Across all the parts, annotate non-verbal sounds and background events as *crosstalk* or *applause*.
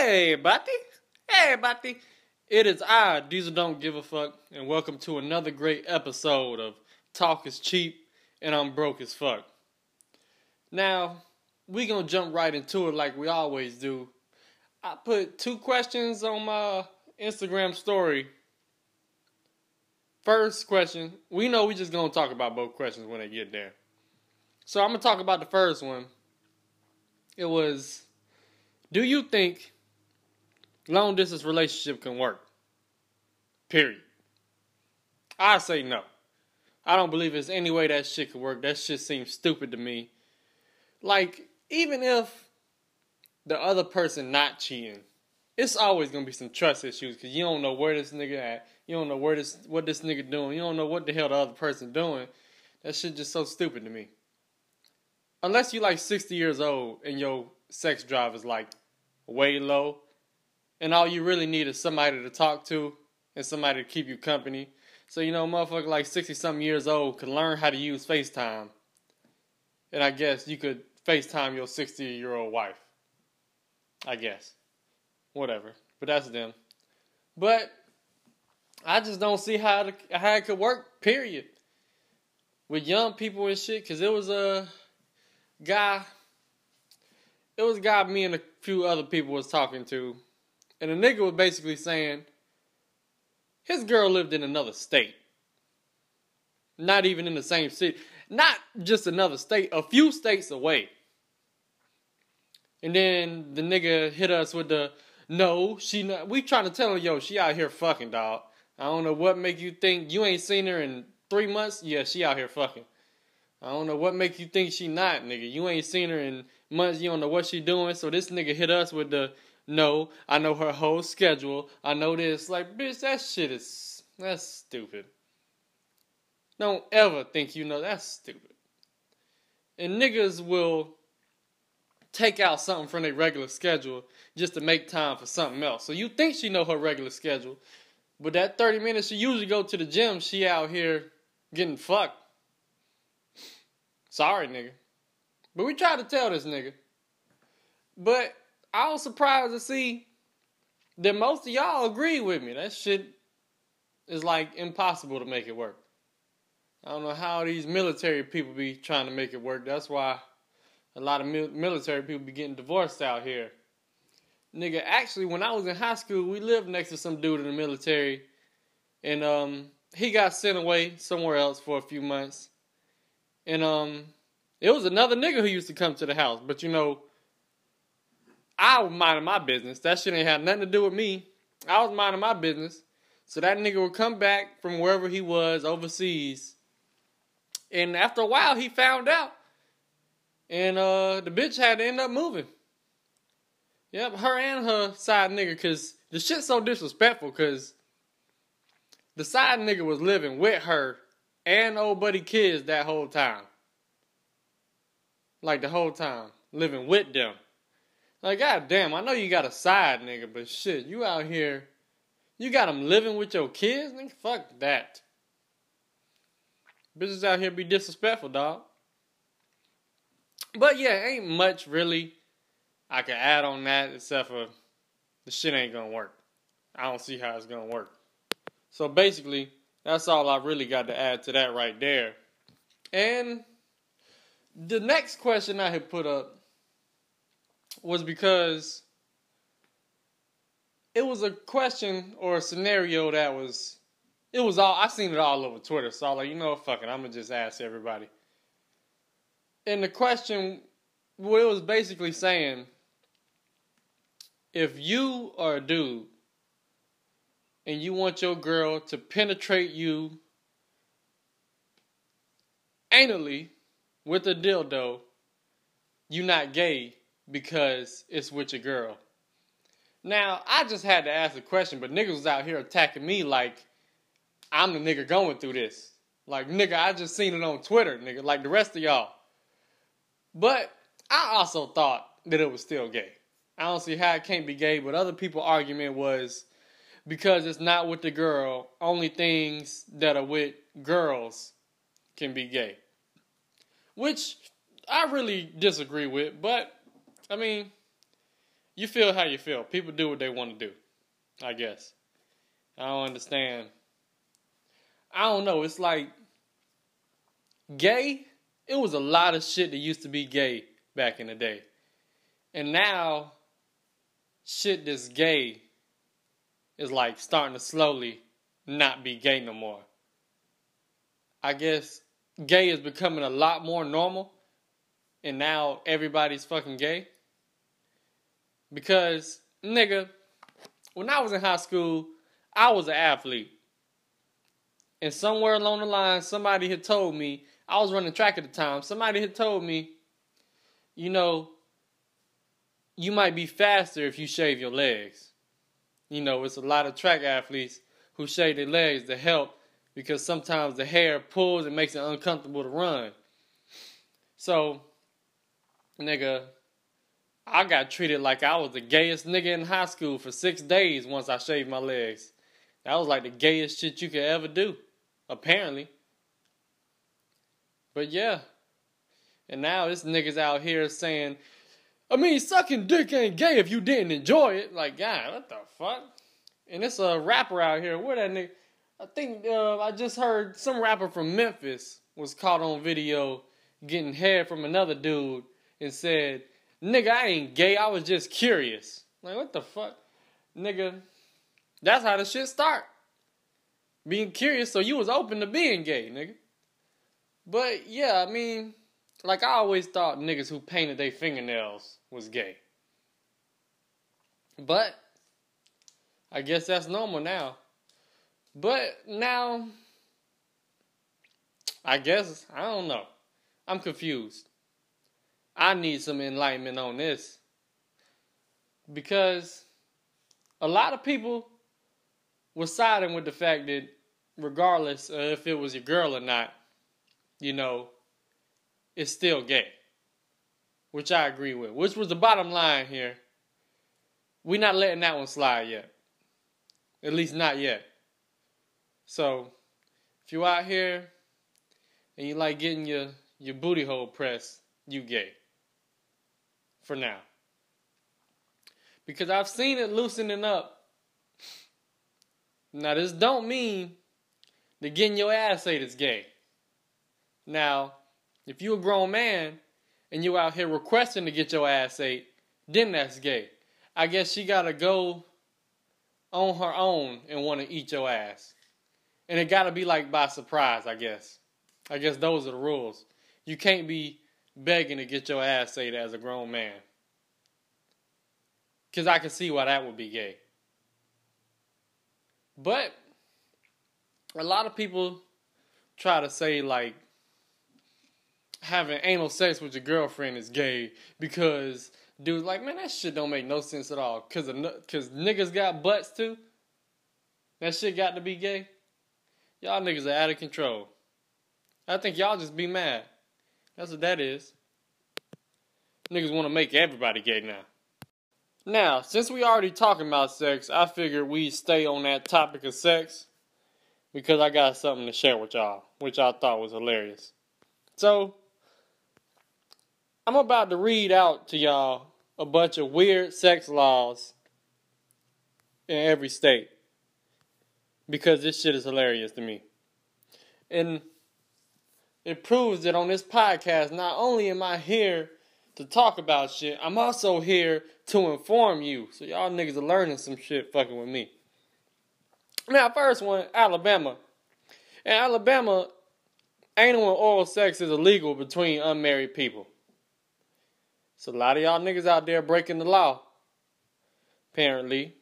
Hey, Bati. Hey, Bati. It is I, Diesel Don't Give a Fuck, and welcome to another great episode of Talk is Cheap and I'm Broke as Fuck. Now, we gonna jump right into it like we always do. I put two questions on my Instagram story. First question, we know we just gonna talk about both questions when they get there. So I'm gonna talk about the first one. It was, do you think long distance relationship can work? Period. I say no. I don't believe there's any way that shit could work. That shit seems stupid to me. Like, even if the other person not cheating, it's always gonna be some trust issues because you don't know where this nigga at. You don't know where this what this nigga doing. You don't know what the hell the other person doing. That shit just so stupid to me. Unless you like 60 years old and your sex drive is like way low, and all you really need is somebody to talk to and somebody to keep you company. So you know, motherfucker like 60 something years old could learn how to use FaceTime. And I guess you could FaceTime your 60 year old wife. I guess. Whatever. But that's them. But I just don't see how how it could work, period. With young people and shit, because it was a guy, it was a guy me and a few other people was talking to. And the nigga was basically saying his girl lived in another state. Not even in the same city. Not just another state, a few states away. And then the nigga hit us with the no, she not. We trying to tell her, yo, she out here fucking, dog. I don't know what make you think you ain't seen her in three months. Yeah, she out here fucking. I don't know what make you think she not, nigga. You ain't seen her in months. You don't know what she doing. So this nigga hit us with the no. I know her whole schedule. I know this. Like, bitch, that shit is that's stupid. Don't ever think you know that's stupid. And niggas will take out something from their regular schedule just to make time for something else. So you think she know her regular schedule, but that 30 minutes she usually go to the gym, she out here getting fucked. Sorry, nigga. But we tried to tell this nigga. But I was surprised to see that most of y'all agree with me. That shit is like impossible to make it work. I don't know how these military people be trying to make it work. That's why a lot of mil- military people be getting divorced out here. Nigga, actually, when I was in high school, we lived next to some dude in the military, and um, he got sent away somewhere else for a few months, and um, it was another nigga who used to come to the house, but you know, I was minding my business. That shit ain't had nothing to do with me. I was minding my business, so that nigga would come back from wherever he was overseas, and after a while, he found out and uh, the bitch had to end up moving. Yep, her and her side nigga, cause the shit's so disrespectful, cause the side nigga was living with her and old buddy kids that whole time. Like the whole time, living with them. Like, goddamn, I know you got a side nigga, but shit, you out here, you got them living with your kids? Nigga, fuck that. Bitches out here be disrespectful, dog. But yeah, ain't much really I can add on that except for the shit ain't gonna work. I don't see how it's gonna work. So basically, that's all I really got to add to that right there. And the next question I had put up was because it was a question or a scenario that was it was all I seen it all over Twitter, so I was like, you know, fuck it, I'm gonna just ask everybody. And the question, well, it was basically saying, if you are a dude and you want your girl to penetrate you anally with a dildo, you not gay because it's with your girl. Now, I just had to ask the question, but niggas was out here attacking me like I'm the nigga going through this. Like, nigga, I just seen it on Twitter, nigga, like the rest of y'all. But I also thought that it was still gay. I don't see how it can't be gay, but other people's argument was because it's not with the girl, only things that are with girls can be gay. Which I really disagree with, but I mean, you feel how you feel. People do what they want to do. I guess. I don't understand. I don't know. It's like gay. It was a lot of shit that used to be gay back in the day, and now shit that's gay is like starting to slowly not be gay no more. I guess gay is becoming a lot more normal, and now everybody's fucking gay. Because, nigga, when I was in high school, I was an athlete. And somewhere along the line, somebody had told me, I was running track at the time, somebody had told me, you know, you might be faster if you shave your legs. You know, it's a lot of track athletes who shave their legs to help because sometimes the hair pulls and makes it uncomfortable to run. So, nigga, I got treated like I was the gayest nigga in high school for six days once I shaved my legs. That was like the gayest shit you could ever do, apparently. But yeah. And now this nigga's out here saying, I mean, sucking dick ain't gay if you didn't enjoy it. Like, God, what the fuck? And it's a rapper out here. Where that nigga? I think uh, I just heard some rapper from Memphis was caught on video getting head from another dude and said, Nigga, I ain't gay. I was just curious. Like, what the fuck? Nigga, that's how the shit start. Being curious, so you was open to being gay, nigga. But yeah, I mean, like I always thought niggas who painted their fingernails was gay. But I guess that's normal now. But now I guess I don't know. I'm confused. I need some enlightenment on this. Because a lot of people were siding with the fact that regardless of if it was your girl or not, you know, it's still gay. Which I agree with. Which was the bottom line here. We're not letting that one slide yet. At least not yet. So, if you're out here and you like getting your, your booty hole pressed, you gay for now. Because I've seen it loosening up. Now, this don't mean that getting your ass ate is gay. Now, if you a grown man and you out here requesting to get your ass ate, then that's gay. I guess she gotta go on her own and want to eat your ass. And it gotta be like by surprise, I guess. I guess those are the rules. You can't be begging to get your ass ate as a grown man. Because I can see why that would be gay. But a lot of people try to say, like, having anal sex with your girlfriend is gay because dudes like, man, that shit don't make no sense at all. Cause, cause niggas got butts too. That shit got to be gay. Y'all niggas are out of control. I think y'all just be mad. That's what that is. Niggas want to make everybody gay now. Now, since we already talking about sex, I figured we stay on that topic of sex because I got something to share with y'all, which I thought was hilarious. So, I'm about to read out to y'all a bunch of weird sex laws in every state because this shit is hilarious to me. And it proves that on this podcast, not only am I here to talk about shit. I'm also here to inform you. So y'all niggas are learning some shit fucking with me. Now, first one, Alabama. In Alabama, anal and oral sex is illegal between unmarried people. So a lot of y'all niggas out there breaking the law. Apparently.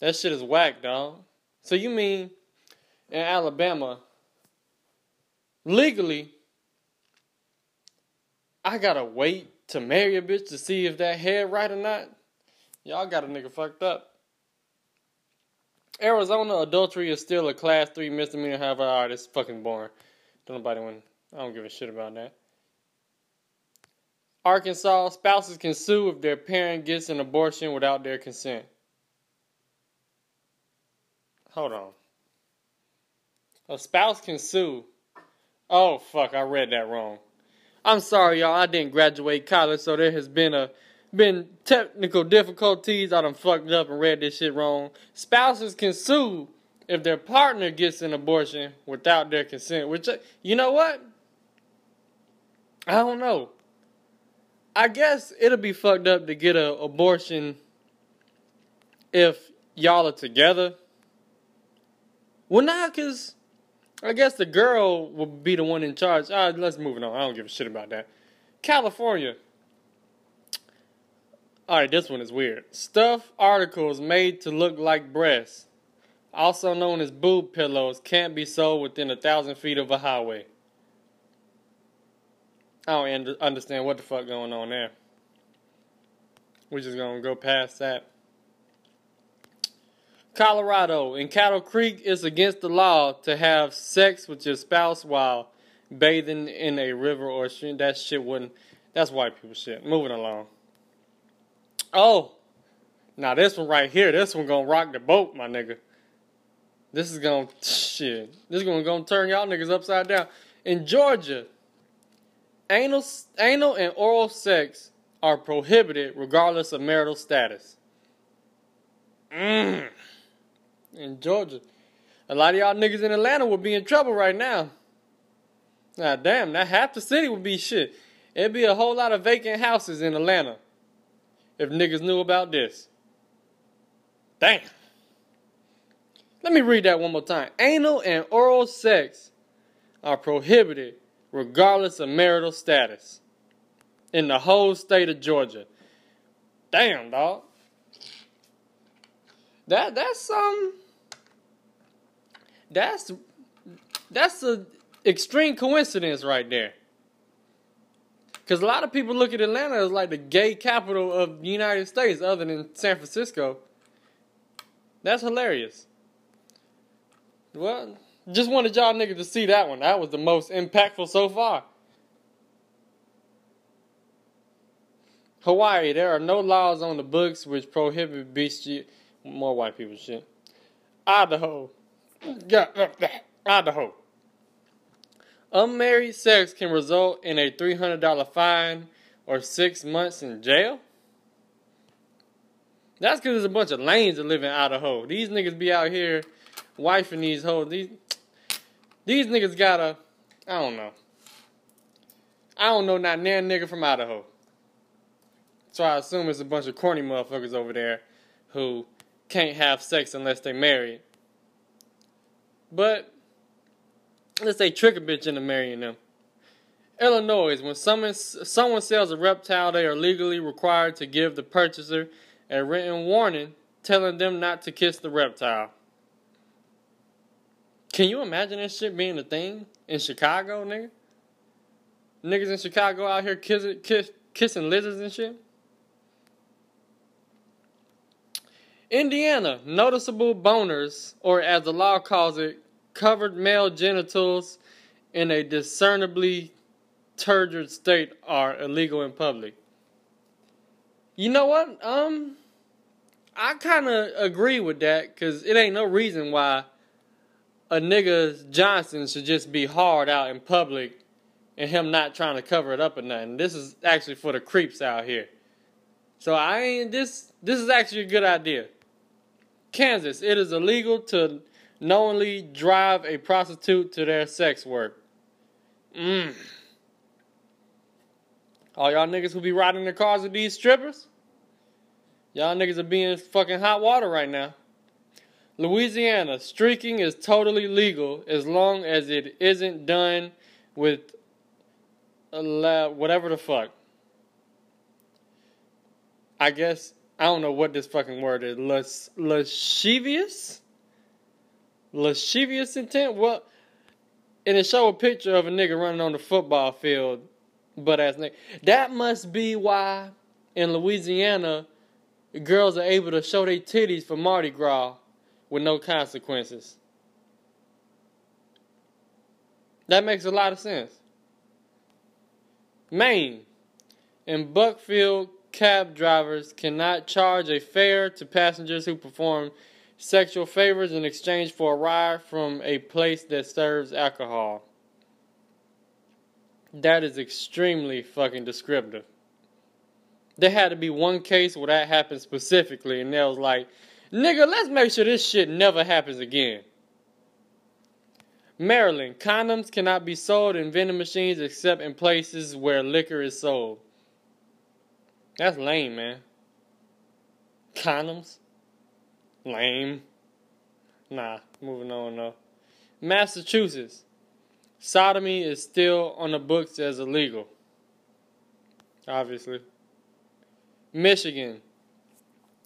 That shit is whack, dog. So you mean in Alabama, legally, I gotta wait to marry a bitch to see if that head right or not. Y'all got a nigga fucked up. Arizona adultery is still a class three misdemeanor. However, alright, it's fucking boring. Don't nobody want. I don't give a shit about that. Arkansas spouses can sue if their parent gets an abortion without their consent. Hold on. A spouse can sue. Oh fuck! I read that wrong. I'm sorry, y'all. I didn't graduate college, so there has been a been technical difficulties. I done fucked up and read this shit wrong. Spouses can sue if their partner gets an abortion without their consent. Which, uh, you know what? I don't know. I guess it'll be fucked up to get an abortion if y'all are together. Well, nah, because I guess the girl will be the one in charge. Right, let's move on. I don't give a shit about that. California. All right, this one is weird. Stuff articles made to look like breasts, also known as boob pillows, can't be sold within a thousand feet of a highway. I don't understand what the fuck going on there. We're just gonna go past that. Colorado, in Cattle Creek, it's against the law to have sex with your spouse while bathing in a river or stream. That shit wouldn't. That's white people shit. Moving along. Oh, now this one right here, this one gonna rock the boat, my nigga. This is gonna shit. This is gonna, gonna turn y'all niggas upside down. In Georgia, anal, anal and oral sex are prohibited regardless of marital status. Mm. In Georgia. A lot of y'all niggas in Atlanta would be in trouble right now. Now, damn, that half the city would be shit. It'd be a whole lot of vacant houses in Atlanta if niggas knew about this. Damn. Let me read that one more time. Anal and oral sex are prohibited regardless of marital status in the whole state of Georgia. Damn, dog. That that's um that's that's a extreme coincidence right there. Because a lot of people look at Atlanta as like the gay capital of the United States, other than San Francisco. That's hilarious. Well, just wanted y'all niggas to see that one. That was the most impactful so far. Hawaii, there are no laws on the books which prohibit beach. More white people shit. Idaho. Yeah, Idaho. Unmarried sex can result in a $300 fine or six months in jail? That's because there's a bunch of lanes that live in Idaho. These niggas be out here wifing these hoes. These, these niggas gotta, I don't know. I don't know not nan nigga from Idaho. So I assume it's a bunch of corny motherfuckers over there who can't have sex unless they married. But let's say trick a bitch into marrying them. Illinois, when someone, someone sells a reptile, they are legally required to give the purchaser a written warning telling them not to kiss the reptile. Can you imagine this shit being a thing in Chicago, nigga? Niggas in Chicago out here kissing, kiss, kissing lizards and shit? Indiana, noticeable boners, or as the law calls it, covered male genitals in a discernibly turgid state are illegal in public. You know what? Um, I kind of agree with that because it ain't no reason why a nigga Johnson should just be hard out in public and him not trying to cover it up or nothing. This is actually for the creeps out here. So I ain't this. This is actually a good idea. Kansas, it is illegal to knowingly drive a prostitute to their sex work. Mmm. All y'all niggas who be riding their cars with these strippers, y'all niggas are being fucking hot water right now. Louisiana, streaking is totally legal as long as it isn't done with whatever the fuck. I guess I don't know what this fucking word is. lascivious lascivious intent? Well, and it show a picture of a nigga running on the football field, butt ass nigga. That must be why in Louisiana, girls are able to show their titties for Mardi Gras with no consequences. That makes a lot of sense. Maine. In Buckfield, cab drivers cannot charge a fare to passengers who perform sexual favors in exchange for a ride from a place that serves alcohol. That is extremely fucking descriptive. there had to be one case where that happened specifically, and they was like, nigga, let's make sure this shit never happens again. Maryland, condoms cannot be sold in vending machines except in places where liquor is sold. That's lame, man. Condoms? Lame. Nah, moving on though. Massachusetts. Sodomy is still on the books as illegal. Obviously. Michigan.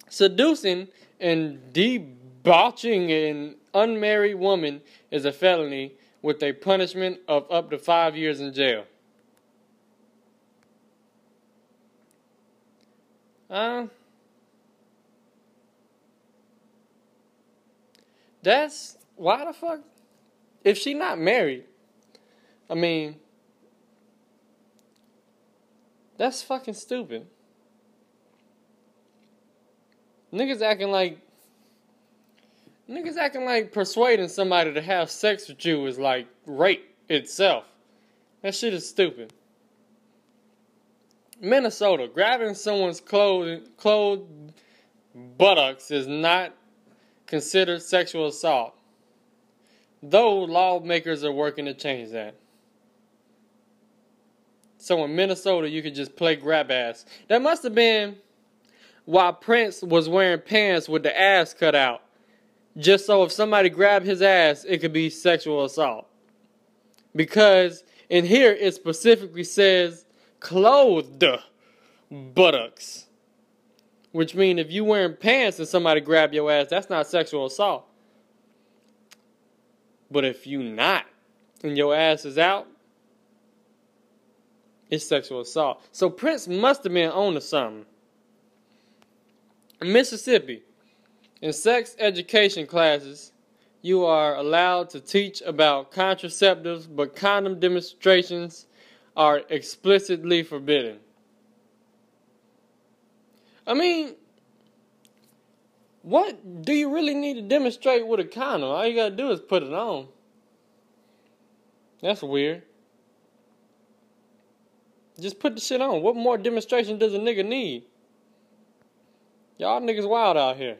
Seducing and debauching an unmarried woman is a felony with a punishment of up to five years in jail. Uh, that's why the fuck? If she not married, I mean, that's fucking stupid. Niggas acting like niggas acting like persuading somebody to have sex with you is like rape itself. That shit is stupid. Minnesota, grabbing someone's clothes, clothed buttocks is not considered sexual assault. Though lawmakers are working to change that. So in Minnesota, you could just play grab ass. That must have been why Prince was wearing pants with the ass cut out. Just so if somebody grabbed his ass, it could be sexual assault. Because in here it specifically says clothed buttocks. Which means if you wearing pants and somebody grab your ass, that's not sexual assault. But if you not and your ass is out, it's sexual assault. So Prince must have been on to something. Mississippi, in sex education classes, you are allowed to teach about contraceptives, but condom demonstrations are explicitly forbidden. I mean, what do you really need to demonstrate with a condom? All you gotta do is put it on. That's weird. Just put the shit on. What more demonstration does a nigga need? Y'all niggas wild out here.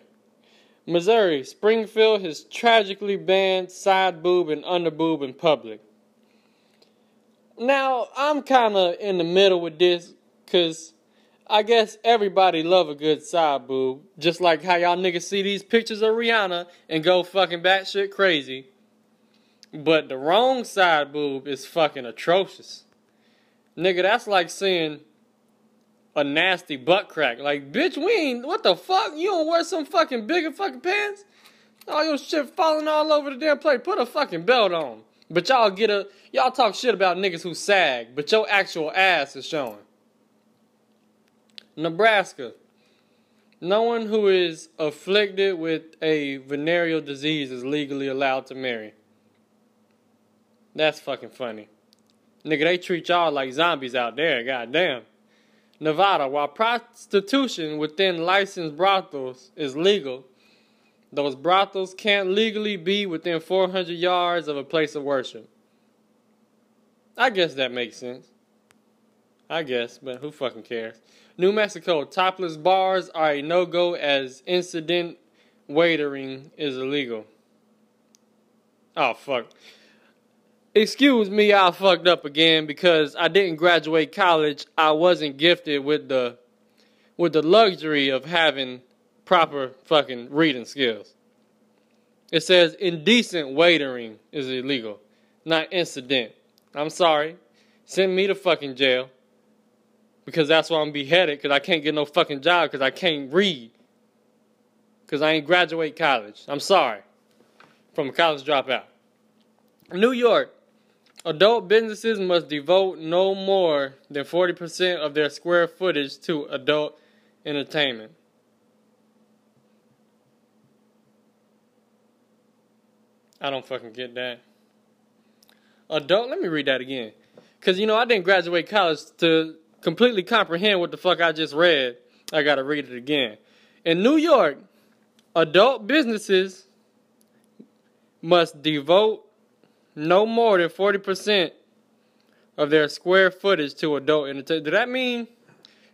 Missouri, Springfield has tragically banned side boob and under boob in public. Now, I'm kind of in the middle with this because I guess everybody love a good side boob. Just like how y'all niggas see these pictures of Rihanna and go fucking batshit crazy. But the wrong side boob is fucking atrocious. Nigga, that's like seeing a nasty butt crack. Like, bitch, we ain't, what the fuck? You don't wear some fucking bigger fucking pants? All your shit falling all over the damn place. Put a fucking belt on. But y'all get a, y'all talk shit about niggas who sag, but your actual ass is showing. Nebraska. No one who is afflicted with a venereal disease is legally allowed to marry. That's fucking funny. Nigga, they treat y'all like zombies out there, goddamn. Nevada, while prostitution within licensed brothels is legal, those brothels can't legally be within 400 yards of a place of worship. I guess that makes sense. I guess, but who fucking cares? New Mexico, topless bars are a no go as incident waitering is illegal. Oh, fuck excuse me, I fucked up again because I didn't graduate college. I wasn't gifted with the with the luxury of having proper fucking reading skills. It says indecent waitering is illegal, not incident. I'm sorry. Send me to fucking jail. Because that's why I'm beheaded, because I can't get no fucking job, because I can't read. Because I ain't graduate college. I'm sorry. From a college dropout. New York, Adult businesses must devote no more than 40% of their square footage to adult entertainment. I don't fucking get that. Adult, let me read that again. Because, you know, I didn't graduate college to completely comprehend what the fuck I just read. I gotta read it again. In New York, adult businesses must devote no more than 40% of their square footage to adult entertainment. Does that mean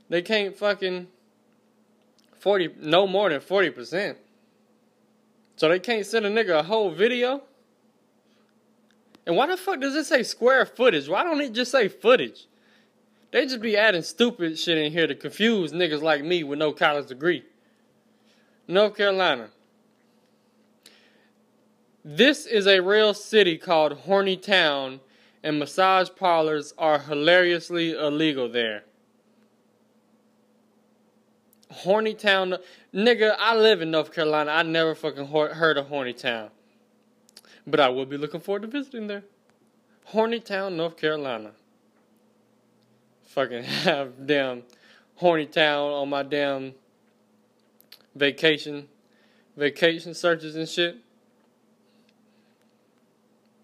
They can't fucking forty no more than forty percent. So they can't send a nigga a whole video. And why the fuck does it say square footage? Why don't it just say footage? They just be adding stupid shit in here to confuse niggas like me with no college degree. North Carolina. This is a real city called Horny Town, and massage parlors are hilariously illegal there. Horny Town, nigga, I live in North Carolina. I never fucking heard of Horny Town. But I will be looking forward to visiting there. Horny Town, North Carolina. Fucking *laughs* have damn Horny Town on my damn vacation, vacation searches and shit.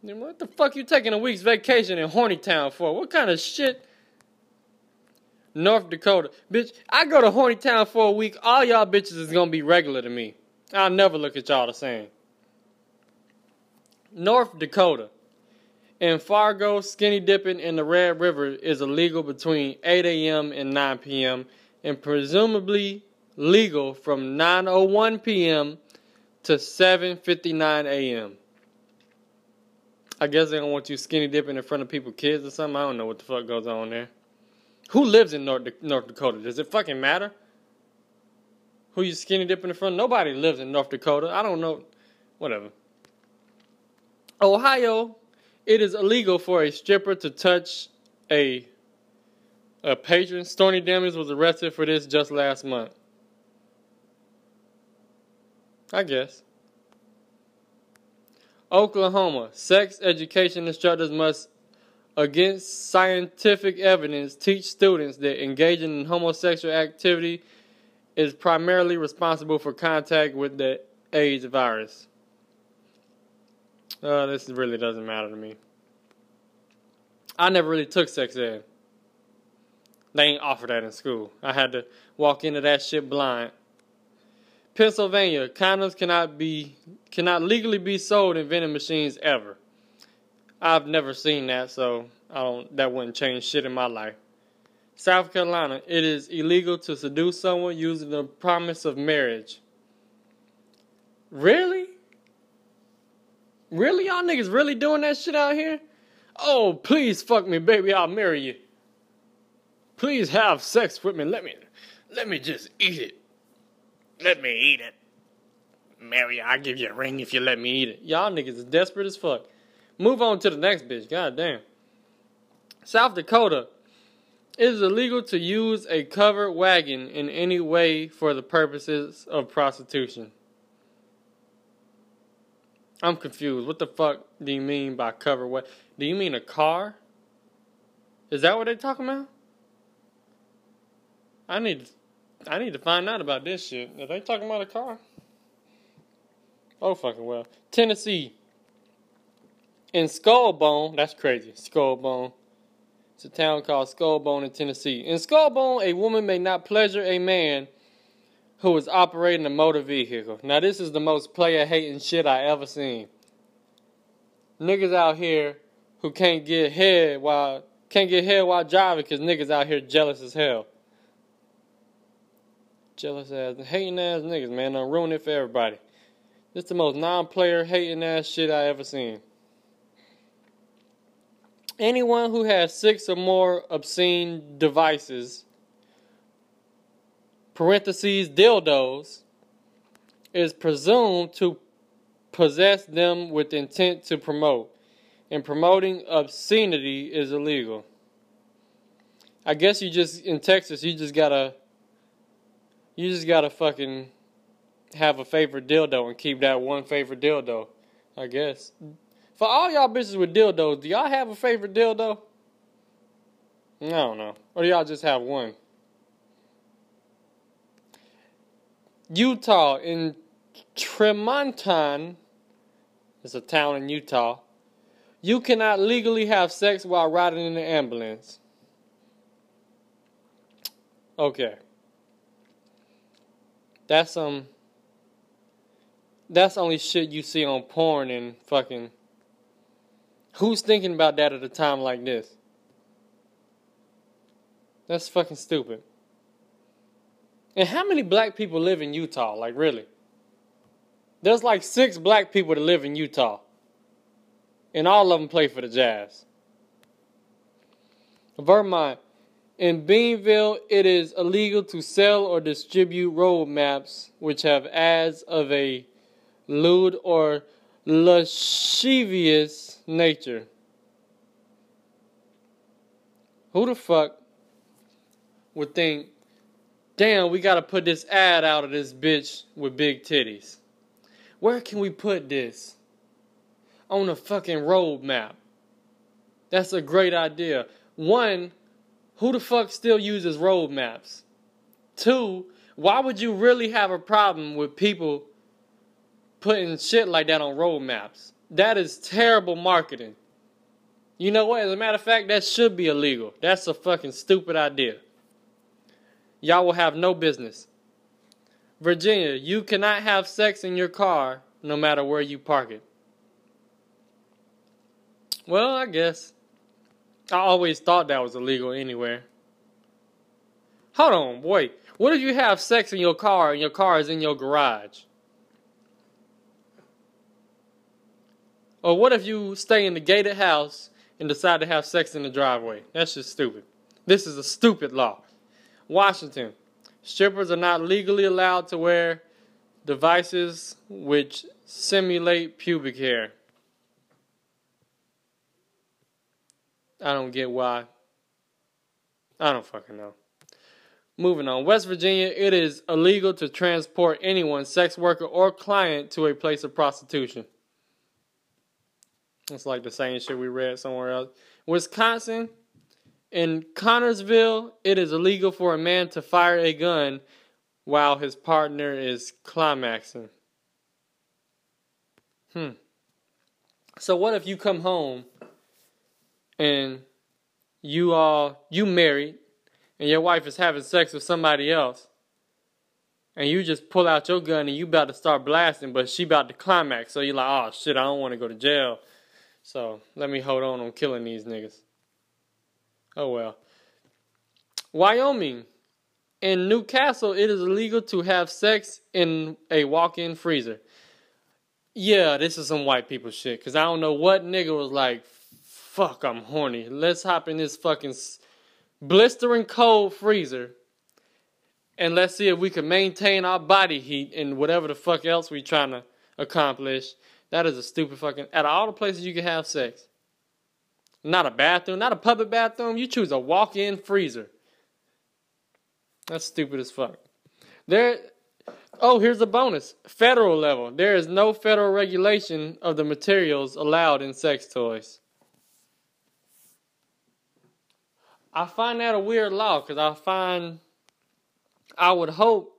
What the fuck you taking a week's vacation in Horny Town for? What kind of shit? North Dakota. Bitch, I go to Horny Town for a week. All y'all bitches is gonna be regular to me. I'll never look at y'all the same. North Dakota. In Fargo, skinny dipping in the Red River is illegal between 8 a.m. and 9 p.m. and presumably legal from 9:01 p.m. to 7:59 a.m. I guess they don't want you skinny dipping in front of people, kids or something. I don't know what the fuck goes on there. Who lives in North, North Dakota? Does it fucking matter? Who you skinny dipping in front? Nobody lives in North Dakota. I don't know. Whatever. Ohio, it is illegal for a stripper to touch a a patron. Stormy Daniels was arrested for this just last month. I guess. Oklahoma, sex education instructors must, against scientific evidence, teach students that engaging in homosexual activity is primarily responsible for contact with the AIDS virus. Uh, this really doesn't matter to me. I never really took sex ed. They ain't offered that in school. I had to walk into that shit blind. Pennsylvania, condoms cannot be cannot legally be sold in vending machines ever. I've never seen that, so I don't that wouldn't change shit in my life. South Carolina, it is illegal to seduce someone using the promise of marriage. Really? Really, y'all niggas really doing that shit out here? Oh, please fuck me, baby, I'll marry you. Please have sex with me. Let me let me just eat it. Let me eat it. Mary, I'll give you a ring if you let me eat it. Y'all niggas is desperate as fuck. Move on to the next bitch. God damn. South Dakota. It is illegal to use a covered wagon in any way for the purposes of prostitution. I'm confused. What the fuck do you mean by covered wagon? Do you mean a car? Is that what they're talking about? I need I need to find out about this shit. Are they talking about a car? Oh, fucking well. Tennessee. In Skullbone, that's crazy. Skullbone. It's a town called Skullbone in Tennessee. In Skullbone, a woman may not pleasure a man who is operating a motor vehicle. Now, this is the most player hating shit I ever seen. Niggas out here who can't get head while can't get head while driving because niggas out here jealous as hell jealous ass, hating ass niggas, man. I'm ruining it for everybody. This the most non-player hating ass shit I ever seen. Anyone who has six or more obscene devices, parentheses dildos, is presumed to possess them with intent to promote, and promoting obscenity is illegal. I guess you just in Texas, you just gotta you just gotta fucking have a favorite dildo and keep that one favorite dildo, I guess. For all y'all bitches with dildos, do y'all have a favorite dildo? I don't know. Or do y'all just have one? Utah in Tremonton is a town in Utah. You cannot legally have sex while riding in an ambulance. Okay. That's um that's only shit you see on porn and fucking Who's thinking about that at a time like this? That's fucking stupid. And how many black people live in Utah? Like, really? There's like six black people that live in Utah. And all of them play for the Jazz. Vermont. In Beanville, it is illegal to sell or distribute road maps which have ads of a lewd or lascivious nature. Who the fuck would think, damn, we gotta put this ad out of this bitch with big titties? Where can we put this? On a fucking road map. That's a great idea. One, who the fuck still uses road maps? Two, why would you really have a problem with people putting shit like that on road maps? That is terrible marketing. You know what? As a matter of fact, that should be illegal. That's a fucking stupid idea. Y'all will have no business. Virginia, you cannot have sex in your car no matter where you park it. Well, I guess. I always thought that was illegal anywhere. Hold on, wait. What if you have sex in your car and your car is in your garage? Or what if you stay in the gated house and decide to have sex in the driveway? That's just stupid. This is a stupid law. Washington. Strippers are not legally allowed to wear devices which simulate pubic hair. I don't get why. I don't fucking know. Moving on. West Virginia, it is illegal to transport anyone, sex worker or client, to a place of prostitution. It's like the same shit we read somewhere else. Wisconsin, in Connorsville, it is illegal for a man to fire a gun while his partner is climaxing. Hmm. So what if you come home and you are you married and your wife is having sex with somebody else and you just pull out your gun and you about to start blasting but she about to climax so you're like oh shit i don't want to go to jail so let me hold on on killing these niggas oh well wyoming in newcastle it is illegal to have sex in a walk-in freezer yeah this is some white people shit because i don't know what nigga was like fuck, I'm horny. Let's hop in this fucking blistering cold freezer and let's see if we can maintain our body heat and whatever the fuck else we trying to accomplish. That is a stupid fucking. Out of all the places you can have sex, not a bathroom, not a public bathroom, you choose a walk in freezer. That's stupid as fuck. There. Oh, here's a bonus. Federal level. There is no federal regulation of the materials allowed in sex toys. I find that a weird law because I find I would hope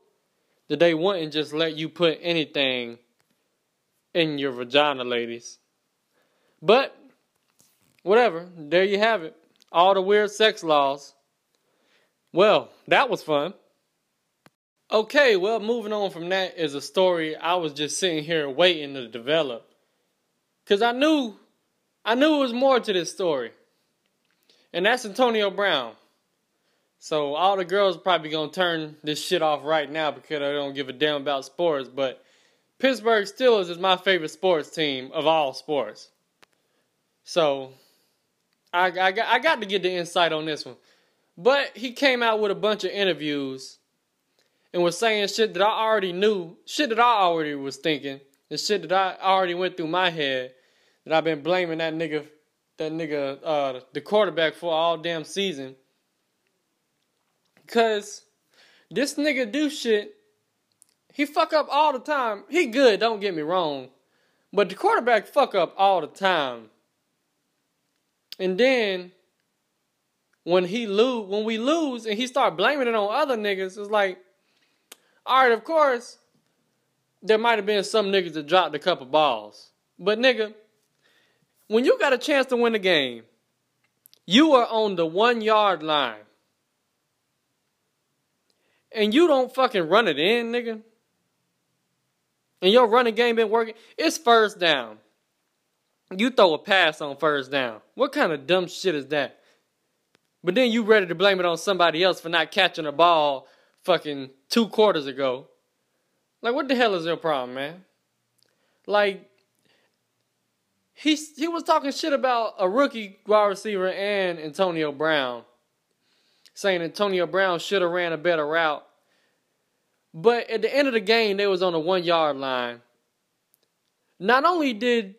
that they wouldn't just let you put anything in your vagina, ladies. But whatever, there you have it. All the weird sex laws. Well, that was fun. Okay, well, moving on from that is a story I was just sitting here waiting to develop. Cause I knew I knew it was more to this story. And that's Antonio Brown. So all the girls probably gonna turn this shit off right now because they don't give a damn about sports. But Pittsburgh Steelers is my favorite sports team of all sports. So I, I, got, I got to get the insight on this one. But he came out with a bunch of interviews and was saying shit that I already knew, shit that I already was thinking, and shit that I already went through my head that I've been blaming that nigga that nigga, uh, the quarterback for all damn season. Cause this nigga do shit. He fuck up all the time. He good, don't get me wrong. But the quarterback fuck up all the time. And then when he lose, when we lose, and he start blaming it on other niggas, it's like, all right, of course, there might have been some niggas that dropped a couple balls, but nigga, when you got a chance to win the game, you are on the one yard line. And you don't fucking run it in, nigga. And your running game been working. It's first down. You throw a pass on first down. What kind of dumb shit is that? But then you ready to blame it on somebody else for not catching a ball fucking two quarters ago. Like, what the hell is your problem, man? Like, he he was talking shit about a rookie wide receiver and Antonio Brown, saying Antonio Brown should have ran a better route. But at the end of the game, they was on the one yard line. Not only did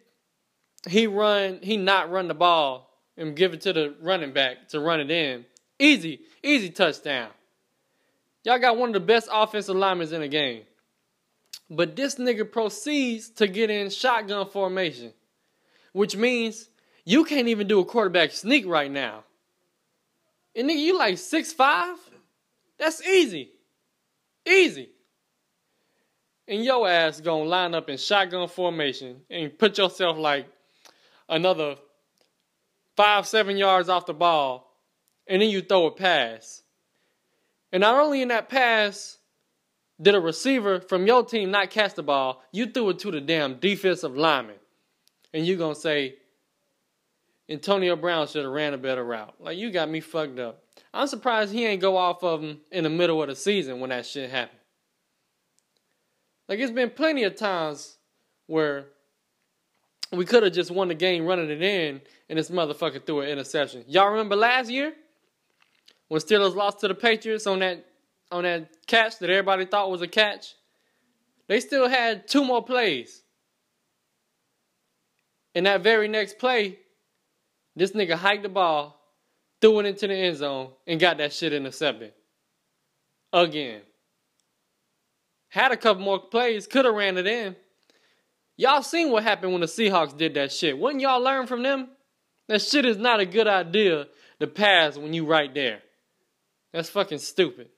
he run, he not run the ball and give it to the running back to run it in. Easy, easy touchdown. Y'all got one of the best offensive linemen in the game. But this nigga proceeds to get in shotgun formation which means you can't even do a quarterback sneak right now. And nigga, you like six five? That's easy. Easy. And your ass gonna line up in shotgun formation and put yourself like another five, seven yards off the ball, and then you throw a pass. And not only in that pass did a receiver from your team not catch the ball, you threw it to the damn defensive lineman and you gonna say Antonio Brown should have ran a better route. Like you got me fucked up. I'm surprised he ain't go off of him in the middle of the season when that shit happened. Like it's been plenty of times where we could have just won the game running it in, and this motherfucker threw an interception. Y'all remember last year when Steelers lost to the Patriots on that on that catch that everybody thought was a catch? They still had two more plays. In that very next play, this nigga hiked the ball, threw it into the end zone, and got that shit intercepted. Again. Had a couple more plays, could have ran it in. Y'all seen what happened when the Seahawks did that shit. Wouldn't y'all learn from them? That shit is not a good idea to pass when you right there. That's fucking stupid.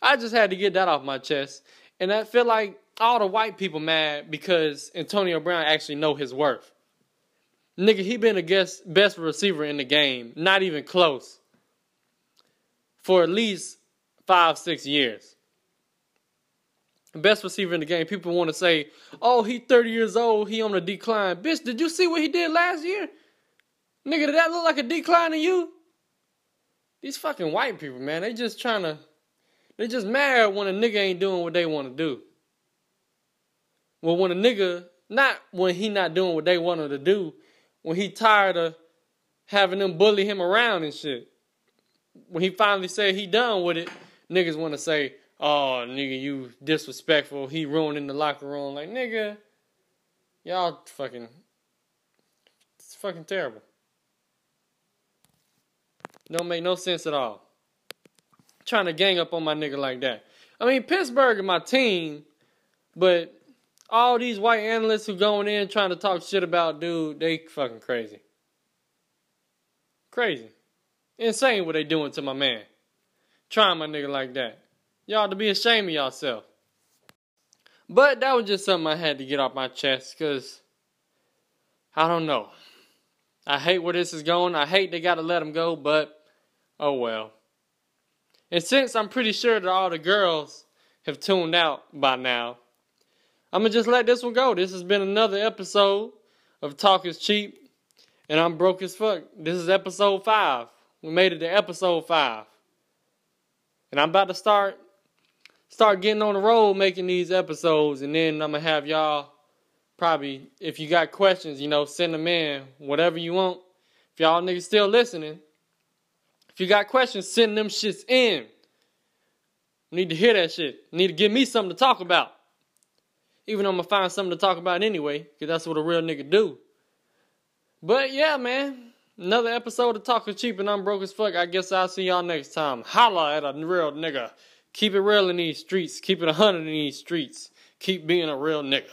I just had to get that off my chest. And I feel like all the white people mad because Antonio Brown actually know his worth. Nigga, he been the best receiver in the game, not even close, for at least five, six years. Best receiver in the game. People want to say, oh, he 30 years old, he on the decline. Bitch, did you see what he did last year? Nigga, did that look like a decline to you? These fucking white people, man, they just trying to, they just mad when a nigga ain't doing what they want to do. Well, when a nigga, not when he not doing what they want him to do, when he tired of having them bully him around and shit. When he finally said he done with it, niggas want to say, "Oh, nigga, you disrespectful. He ruining the locker room." Like, nigga, y'all fucking, it's fucking terrible. Don't make no sense at all. Trying to gang up on my nigga like that. I mean, Pittsburgh is my team, but all these white analysts who going in trying to talk shit about dude, they fucking crazy. Crazy. Insane what they doing to my man. Trying my nigga like that. Y'all to be ashamed of yourself. But that was just something I had to get off my chest because I don't know. I hate where this is going. I hate they got to let him go, but oh well. And since I'm pretty sure that all the girls have tuned out by now, I'm going to just let this one go. This has been another episode of Talk is Cheap, and I'm broke as fuck. This is episode five. We made it to episode five. And I'm about to start start getting on the road making these episodes, and then I'm gonna have y'all probably if you got questions, you know, send them in, whatever you want. If y'all niggas still listening, if you got questions, send them shits in. Need to hear that shit. Need to give me something to talk about. Even I'm gonna find something to talk about anyway, because that's what a real nigga do. But yeah, man. Another episode of Talking Cheap and I'm broke as fuck. I guess I'll see y'all next time. Holla at a real nigga. Keep it real in these streets. Keep it a hundred in these streets. Keep being a real nigga.